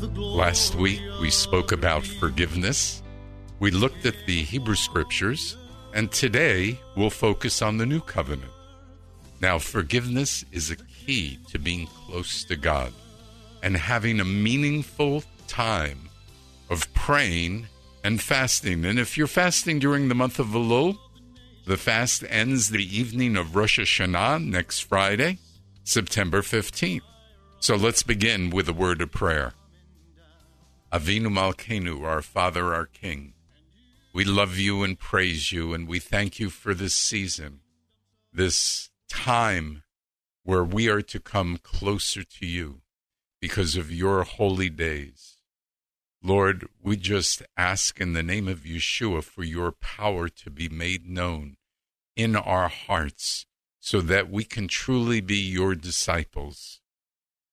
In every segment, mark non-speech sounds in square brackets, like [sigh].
Last week we spoke about forgiveness. We looked at the Hebrew scriptures, and today we'll focus on the new covenant. Now, forgiveness is a key to being close to God and having a meaningful time of praying and fasting. And if you're fasting during the month of Elul, the fast ends the evening of Rosh Hashanah next Friday, September 15th. So let's begin with a word of prayer. Avinu Malkeinu, our Father, our King, we love you and praise you, and we thank you for this season, this time where we are to come closer to you because of your holy days. Lord, we just ask in the name of Yeshua for your power to be made known in our hearts so that we can truly be your disciples.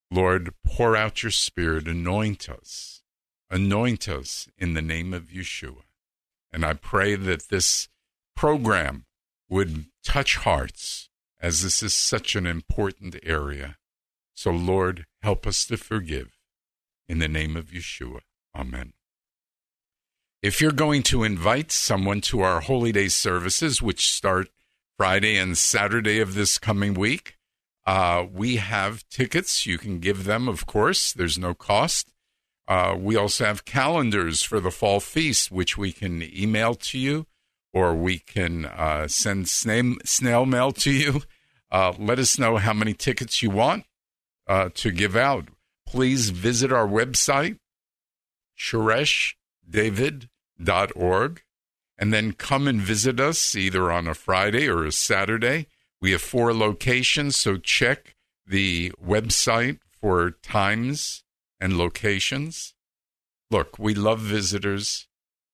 Lord, pour out your Spirit, anoint us anoint us in the name of Yeshua. And I pray that this program would touch hearts as this is such an important area. So, Lord, help us to forgive. In the name of Yeshua. Amen. If you're going to invite someone to our Holy Day services, which start Friday and Saturday of this coming week, uh, we have tickets. You can give them, of course, there's no cost. Uh, we also have calendars for the fall feast, which we can email to you or we can uh, send snail, mail to you. Uh, let us know how many tickets you want uh, to give out. Please visit our website, shoreshdavid.org, and then come and visit us either on a Friday or a Saturday. We have four locations, so check the website for times and locations. Look, we love visitors.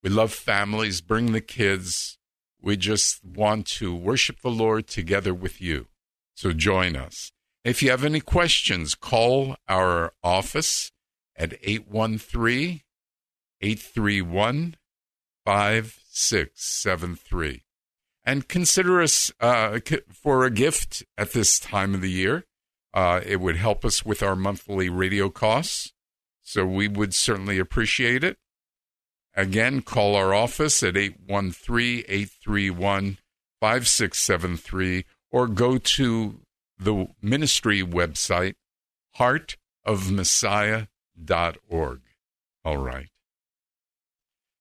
We love families. Bring the kids. We just want to worship the Lord together with you. So join us. If you have any questions, call our office at 813 831 5673. And consider us uh, for a gift at this time of the year. Uh, it would help us with our monthly radio costs. So we would certainly appreciate it. Again, call our office at 813 831 5673 or go to the ministry website, heartofmessiah.org. All right.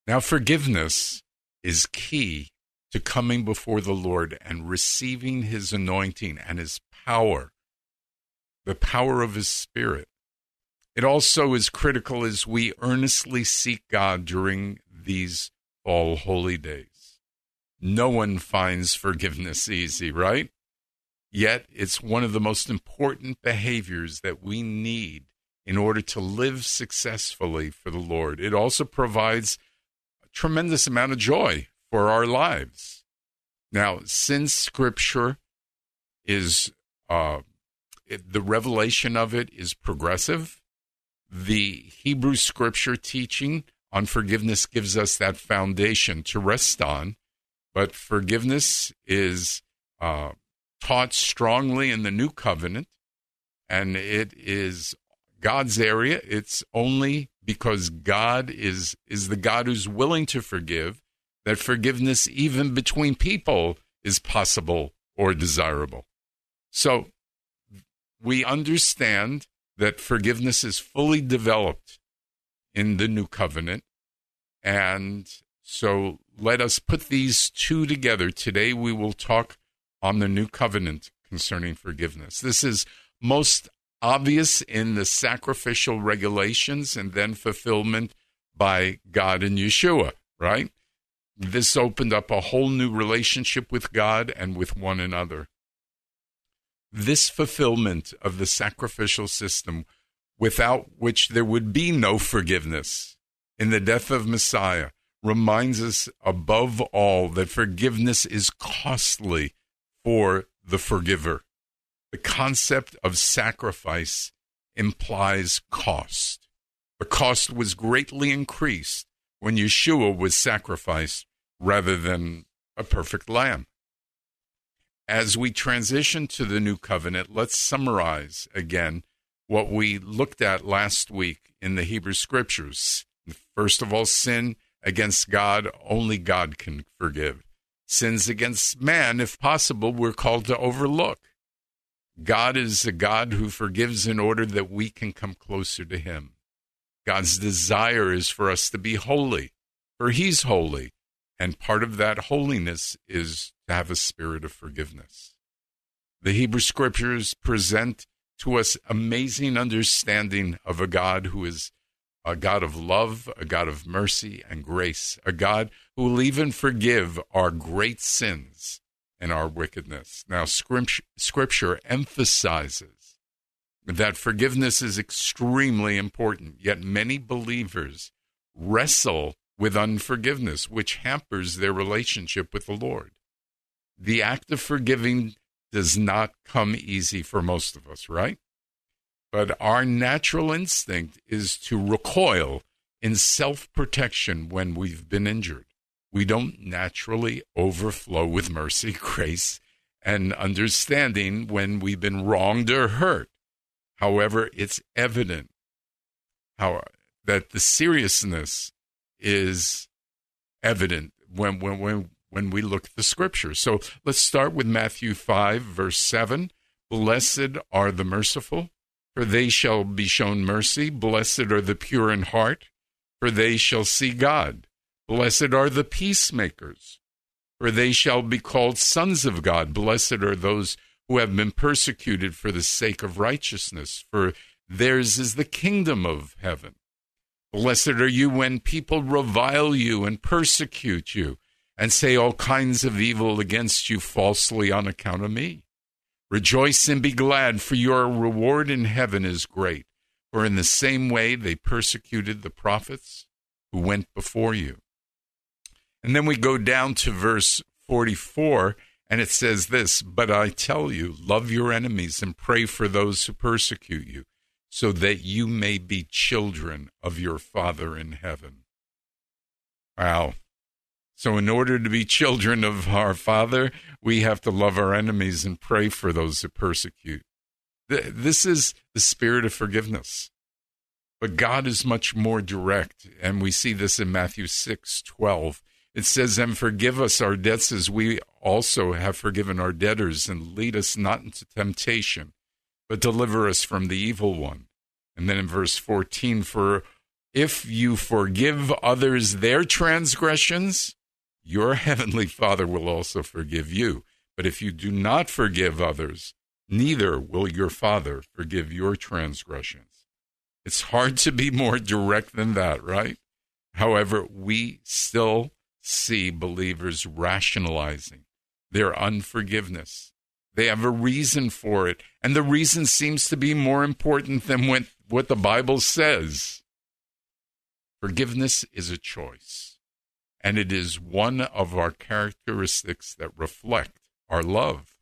Now, forgiveness is key to coming before the Lord and receiving his anointing and his power the power of His Spirit. It also is critical as we earnestly seek God during these all holy days. No one finds forgiveness easy, right? Yet it's one of the most important behaviors that we need in order to live successfully for the Lord. It also provides a tremendous amount of joy for our lives. Now, since Scripture is uh, it, the revelation of it is progressive. The Hebrew scripture teaching on forgiveness gives us that foundation to rest on. But forgiveness is uh, taught strongly in the new covenant, and it is God's area. It's only because God is is the God who's willing to forgive that forgiveness even between people is possible or desirable. So we understand that forgiveness is fully developed in the new covenant. And so let us put these two together. Today we will talk on the new covenant concerning forgiveness. This is most obvious in the sacrificial regulations and then fulfillment by God and Yeshua, right? This opened up a whole new relationship with God and with one another. This fulfillment of the sacrificial system, without which there would be no forgiveness in the death of Messiah, reminds us above all that forgiveness is costly for the forgiver. The concept of sacrifice implies cost. The cost was greatly increased when Yeshua was sacrificed rather than a perfect lamb. As we transition to the new covenant, let's summarize again what we looked at last week in the Hebrew scriptures. First of all, sin against God, only God can forgive. Sins against man, if possible, we're called to overlook. God is a God who forgives in order that we can come closer to Him. God's desire is for us to be holy, for He's holy. And part of that holiness is to have a spirit of forgiveness. The Hebrew scriptures present to us amazing understanding of a God who is a God of love, a God of mercy and grace, a God who will even forgive our great sins and our wickedness. Now, scripture emphasizes that forgiveness is extremely important, yet many believers wrestle with unforgiveness, which hampers their relationship with the Lord. The act of forgiving does not come easy for most of us, right? But our natural instinct is to recoil in self protection when we've been injured. We don't naturally overflow with mercy, [laughs] grace, and understanding when we've been wronged or hurt. However, it's evident how that the seriousness is evident when when when when we look at the scriptures. So let's start with Matthew 5 verse 7. Blessed are the merciful, for they shall be shown mercy. Blessed are the pure in heart, for they shall see God. Blessed are the peacemakers, for they shall be called sons of God. Blessed are those who have been persecuted for the sake of righteousness, for theirs is the kingdom of heaven. Blessed are you when people revile you and persecute you and say all kinds of evil against you falsely on account of me. Rejoice and be glad, for your reward in heaven is great. For in the same way they persecuted the prophets who went before you. And then we go down to verse 44, and it says this But I tell you, love your enemies and pray for those who persecute you, so that you may be children of your Father in heaven. Wow. So, in order to be children of our Father, we have to love our enemies and pray for those who persecute. This is the spirit of forgiveness. But God is much more direct, and we see this in Matthew 6 12. It says, And forgive us our debts as we also have forgiven our debtors, and lead us not into temptation, but deliver us from the evil one. And then in verse 14, For if you forgive others their transgressions, your [laughs] heavenly Father will also forgive you. But if you do not forgive others, neither will your Father forgive your transgressions. It's hard to be more direct than that, right? However, we still see believers rationalizing their unforgiveness. They have a reason for it, and the reason seems to be more important than what, what the Bible says. Forgiveness is a choice and it is one of our characteristics that reflect our love.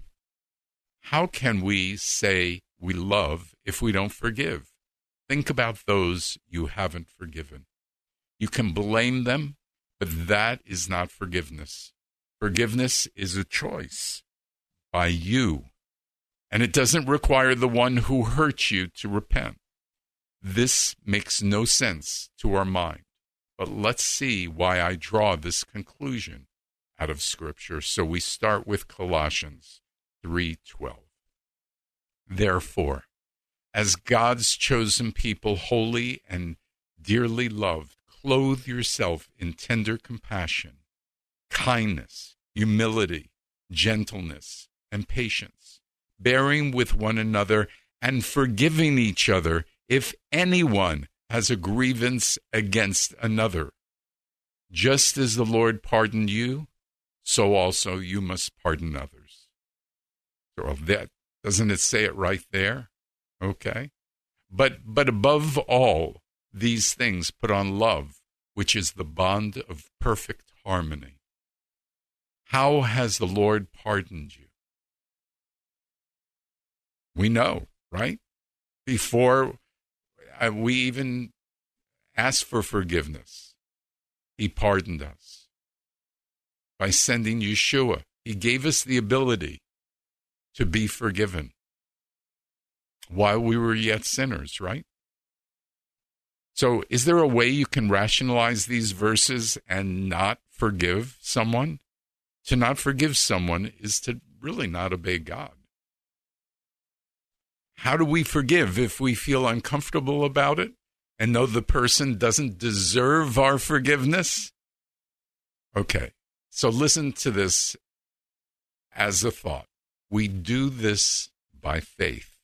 How can we say we love if we don't forgive? Think about those you haven't forgiven. You can blame them, but that is not forgiveness. Forgiveness is a choice by you, and it doesn't require the one who hurt you to repent. This makes no sense to our mind. But let's see why I draw this conclusion out of scripture. So we start with Colossians 3:12. Therefore, as God's chosen people, holy and dearly loved, clothe yourself in tender compassion, kindness, humility, gentleness, and patience, bearing with one another and forgiving each other if anyone has a grievance against another. Just as the Lord pardoned you, so also you must pardon others. So that doesn't it say it right there? Okay. But but above all these things put on love, which is the bond of perfect harmony. How has the Lord pardoned you? We know, right? Before we even asked for forgiveness, He pardoned us by sending Yeshua. He gave us the ability to be forgiven while we were yet sinners, right? So, is there a way you can rationalize these verses and not forgive someone? To not forgive someone is to really not obey God. How do we forgive if we feel uncomfortable about it and know the person doesn't deserve our forgiveness? Okay, so listen to this as a thought. We do this by faith.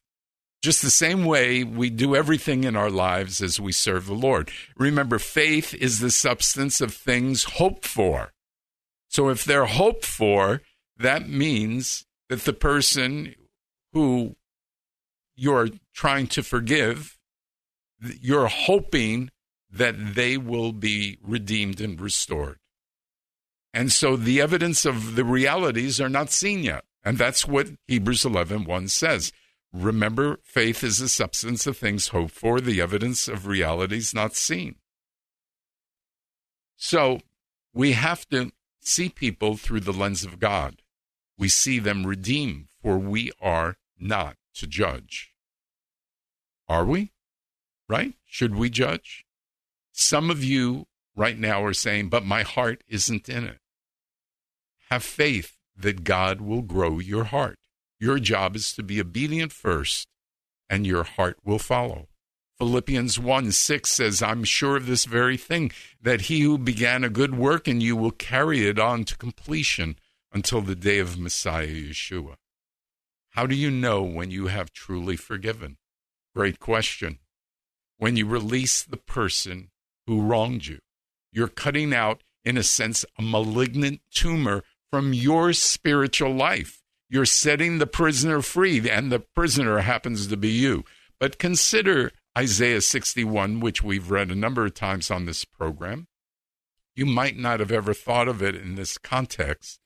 Just the same way we do everything in our lives as we serve the Lord. Remember, faith is the substance of things hoped for. So if they're hoped for, that means that the person who you're trying to forgive, you're hoping that they will be redeemed and restored. And so the evidence of the realities are not seen yet. And that's what Hebrews 11 1 says. Remember, faith is the substance of things hoped for, the evidence of realities not seen. So we have to see people through the lens of God. We see them redeemed, for we are not to judge. Are we? Right? Should we judge? Some of you right now are saying, but my heart isn't in it. Have faith that God will grow your heart. Your job is to be obedient first, and your heart will follow. Philippians 1 6 says, I'm sure of this very thing, that he who began a good work in you will carry it on to completion until the day of Messiah Yeshua. How do you know when you have truly forgiven? Great question. When you release the person who wronged you, you're cutting out, in a sense, a malignant tumor from your spiritual life. You're setting the prisoner free, and the prisoner happens to be you. But consider Isaiah 61, which we've read a number of times on this program. You might not have ever thought of it in this context,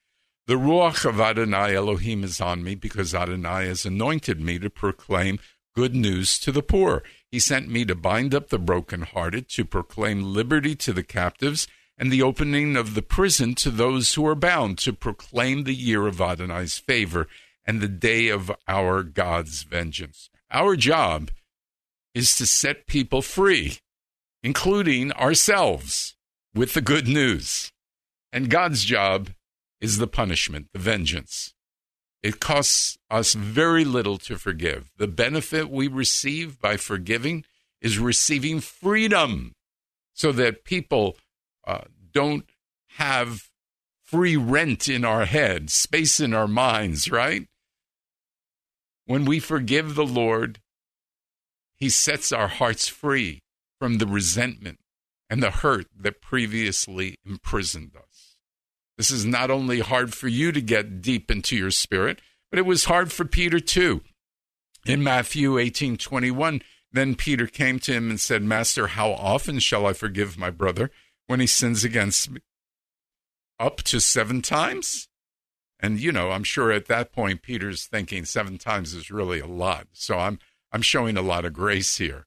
the Ruach of Adonai Elohim is on me because Adonai has anointed me to proclaim good news to the poor. He sent me to bind up the brokenhearted, to proclaim liberty to the captives, and the opening of the prison to those who are bound, to proclaim the year of Adonai's favor and the day of our God's vengeance. Our job is to set people free, including ourselves, with the good news. And God's job is the punishment, the vengeance. It costs us very little to forgive. The benefit we receive by forgiving is receiving freedom so that people uh, don't have free rent in our heads, space in our minds, right? When we forgive the Lord, He sets our hearts free from the resentment and the hurt that previously imprisoned us. This is not only hard for you to get deep into your spirit, but it was hard for Peter too. In Matthew 18 21, then Peter came to him and said, Master, how often shall I forgive my brother when he sins against me? Up to seven times? And you know, I'm sure at that point Peter's thinking seven times is really a lot. So I'm I'm showing a lot of grace here.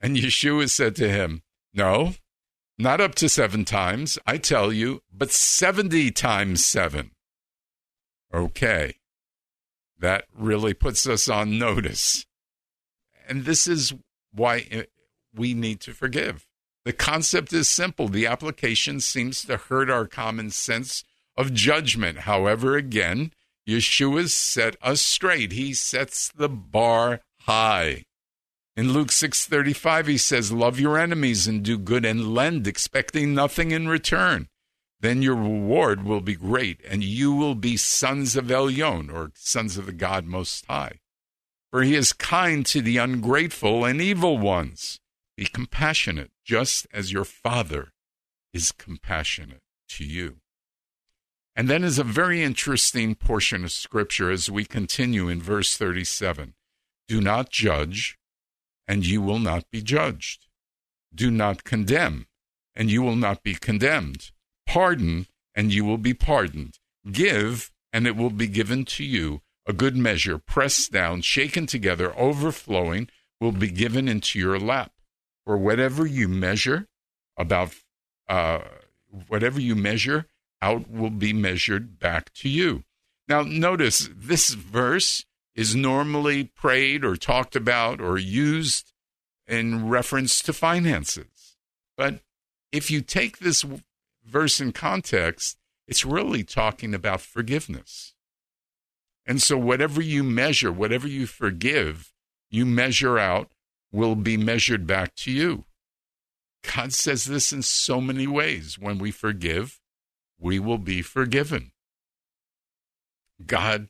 And [laughs] Yeshua said to him, No, not up to seven times, I tell you, but 70 times seven. Okay. That really puts us on notice. And this is why eh, we need to forgive. The concept is simple. The application seems to hurt our common sense of judgment. However, again, Yeshua set us straight. He sets the bar high. In Luke 6:35 he says, "Love your enemies and do good and lend, expecting nothing in return. Then your reward will be great, and you will be sons of Elyon, or sons of the God Most High. For he is kind to the ungrateful and evil ones. Be compassionate, just as your Father is compassionate to you." And then is a very interesting portion of Scripture as we continue in verse 37. Do not judge, and you will not be judged. Do not condemn, and you will not be condemned. Pardon, and you will be pardoned. Give, and it will be given to you. A good measure, pressed down, shaken together, overflowing, will be given into your lap. For whatever you measure, about uh, whatever you measure, out will be measured back to you. Now, notice this verse is normally prayed or talked about or used in reference to finances. But if you take this verse in context, it's really talking about forgiveness. And so, whatever you measure, whatever you forgive, you measure out will be measured back to you. God says this in so many ways. When we forgive, we will be forgiven. God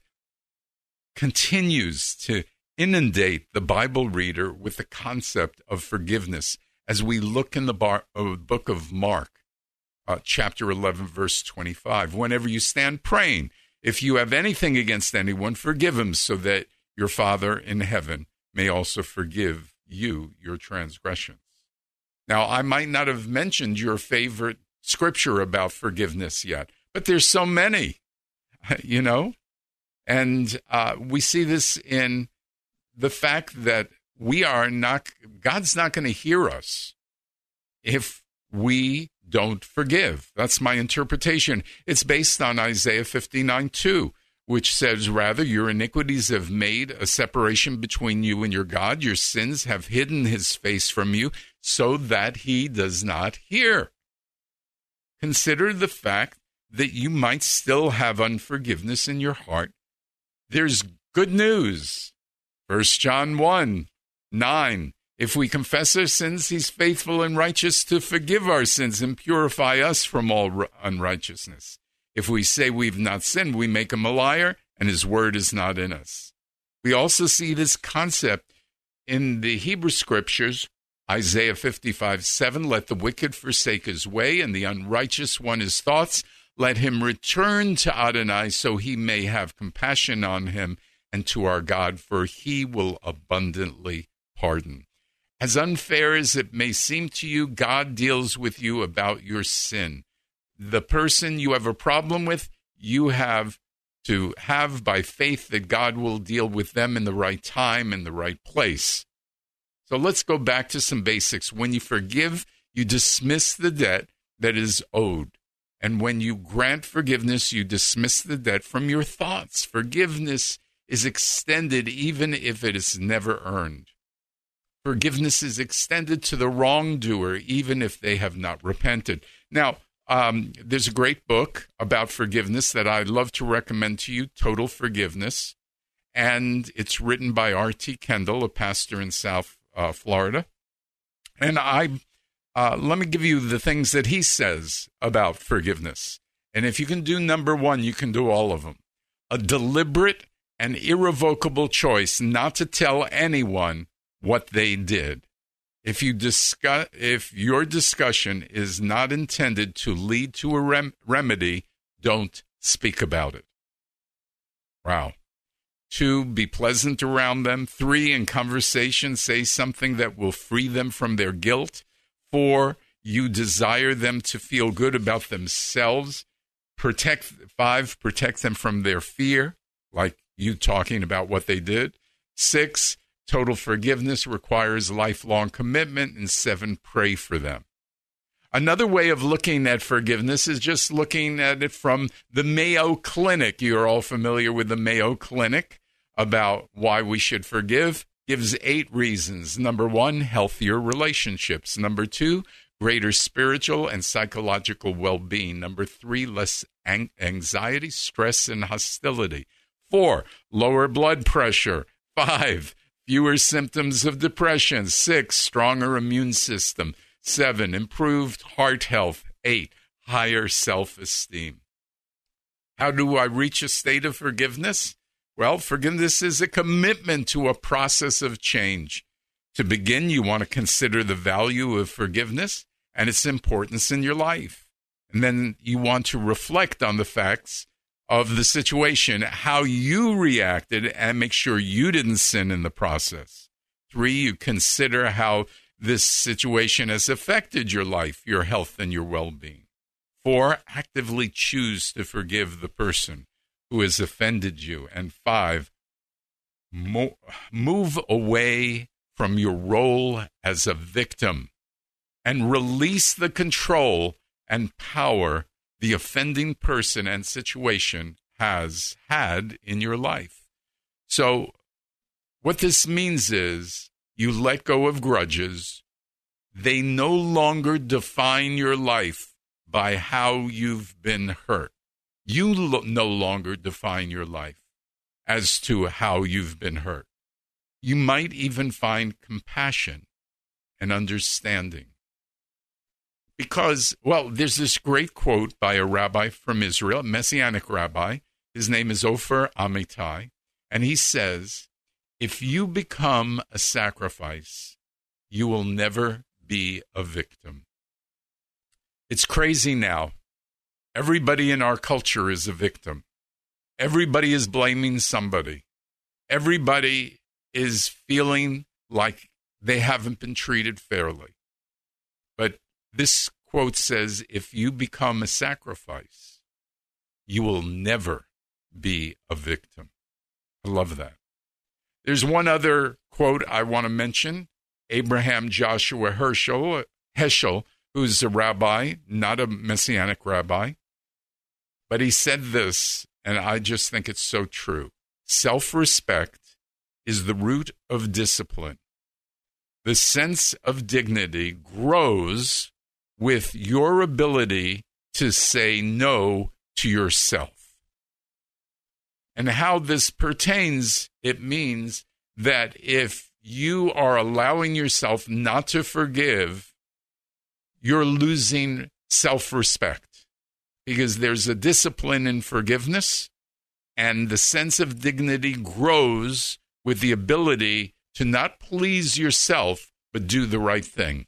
continues to inundate the Bible reader with the concept of forgiveness as we look in the bar, uh, book of Mark, uh, chapter 11, verse 25. Whenever you stand praying, if you have anything against anyone, forgive him so that your Father in heaven may also forgive you your transgressions. Now, I might not have mentioned your favorite scripture about forgiveness yet, but there's so many, [laughs] you know? And uh, we see this in the fact that we are not, God's not going to hear us if we don't forgive. That's my interpretation. It's based on Isaiah 59 2, which says, Rather, your iniquities have made a separation between you and your God. Your sins have hidden his face from you so that he does not hear. Consider the fact that you might still have unforgiveness in your heart. There's good news. 1 John 1 9. If we confess our sins, he's faithful and righteous to forgive our sins and purify us from all unrighteousness. If we say we've not sinned, we make him a liar, and his word is not in us. We also see this concept in the Hebrew scriptures Isaiah 55 7 Let the wicked forsake his way, and the unrighteous one his thoughts. Let him return to Adonai, so he may have compassion on him, and to our God, for he will abundantly pardon. As unfair as it may seem to you, God deals with you about your sin. The person you have a problem with, you have to have by faith that God will deal with them in the right time, in the right place. So let's go back to some basics. When you forgive, you dismiss the debt that is owed. And when you grant forgiveness, you dismiss the debt from your thoughts. Forgiveness is extended even if it is never earned. Forgiveness is extended to the wrongdoer even if they have not repented. Now, um, there's a great book about forgiveness that I'd love to recommend to you Total Forgiveness. And it's written by R.T. Kendall, a pastor in South uh, Florida. And I uh, let me give you the things that he says about forgiveness. And if you can do number one, you can do all of them. A deliberate and irrevocable choice not to tell anyone what they did. If you discuss, if your discussion is not intended to lead to a rem- remedy, don't speak about it. Wow. Two, be pleasant around them. Three, in conversation, say something that will free them from their guilt. Four, you desire them to feel good about themselves. Protect, five, protect them from their fear, like you talking about what they did. Six, total forgiveness requires lifelong commitment. And seven, pray for them. Another way of looking at forgiveness is just looking at it from the Mayo Clinic. You're all familiar with the Mayo Clinic about why we should forgive. Gives eight reasons. Number one, healthier relationships. Number two, greater spiritual and psychological well being. Number three, less anxiety, stress, and hostility. Four, lower blood pressure. Five, fewer symptoms of depression. Six, stronger immune system. Seven, improved heart health. Eight, higher self esteem. How do I reach a state of forgiveness? Well, forgiveness is a commitment to a process of change. To begin, you want to consider the value of forgiveness and its importance in your life. And then you want to reflect on the facts of the situation, how you reacted, and make sure you didn't sin in the process. Three, you consider how this situation has affected your life, your health, and your well being. Four, actively choose to forgive the person who has offended you. And five, mo- move away from your role as a victim and release the control and power the offending person and situation has had in your life. So, what this means is you let go of grudges. They no longer define your life by how you've been hurt. You lo- no longer define your life as to how you've been hurt. You might even find compassion and understanding because, well, there's this great quote by a rabbi from Israel, a messianic rabbi. His name is Ofer Amitai. And he says, if you become a sacrifice, you will never be a victim. It's crazy now. Everybody in our culture is a victim. Everybody is blaming somebody. Everybody is feeling like they haven't been treated fairly. But this quote says if you become a sacrifice, you will never be a victim. I love that. There's one other quote I want to mention Abraham Joshua Herschel, Heschel, who's a rabbi, not a messianic rabbi. But he said this, and I just think it's so true. Self respect is the root of discipline. The sense of dignity grows with your ability to say no to yourself. And how this pertains, it means that if you are allowing yourself not to forgive, you're losing self respect because there's a discipline in forgiveness, and the sense of dignity grows with the ability to not please yourself, but do the right thing.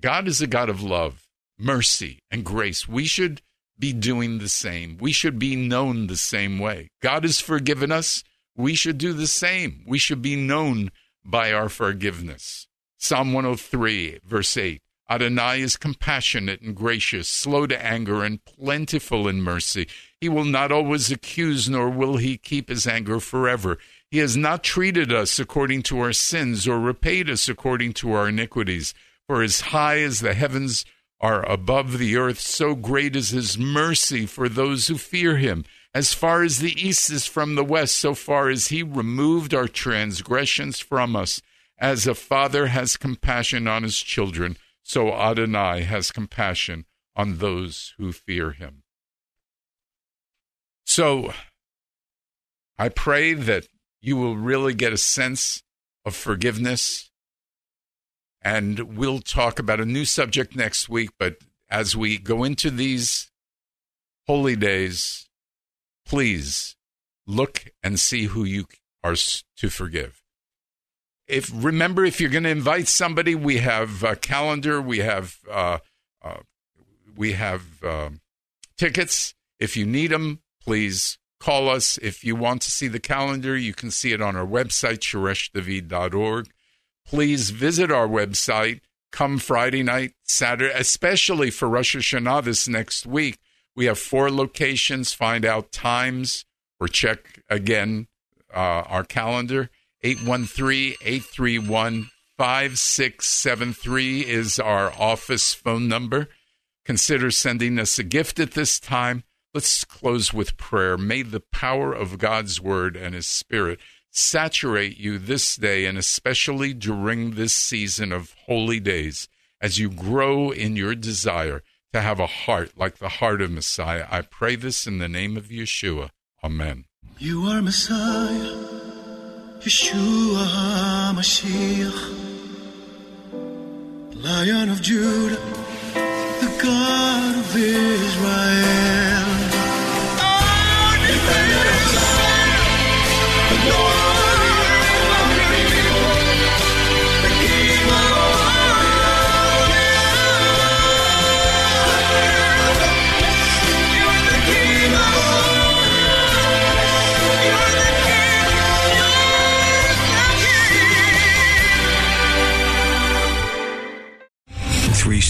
God is a God of love, mercy, and grace. We should be doing the same. We should be known the same way. God has forgiven us. We should do the same. We should be known by our forgiveness. Psalm 103, verse 8 Adonai is compassionate and gracious, slow to anger, and plentiful in mercy. He will not always accuse, nor will he keep his anger forever. He has not treated us according to our sins, or repaid us according to our iniquities. For as high as the heavens are above the earth, so great is his mercy for those who fear him. As far as the east is from the west, so far as he removed our transgressions from us. As a father has compassion on his children, so Adonai has compassion on those who fear him. So I pray that you will really get a sense of forgiveness and we'll talk about a new subject next week. But as we go into these holy days, please look and see who you are to forgive. If remember, if you're going to invite somebody, we have a calendar, we have uh, uh, we have uh, tickets. If you need them, please call us. If you want to see the calendar, you can see it on our website, shoreshdavid.org please visit our website come Friday night, Saturday, especially for Rosh Hashanah this next week. We have four locations. Find out times or check again uh, our calendar. 813 831 5673 is our office phone number. Consider sending us a gift at this time. Let's close with prayer. May the power of God's word and his spirit saturate you this day and especially during this season of holy days as you grow in your desire to have a heart like the heart of Messiah. I pray this in the name of Yeshua. Amen. You are Messiah, Yeshua HaMashiach, Lion of Judah, the God of Israel.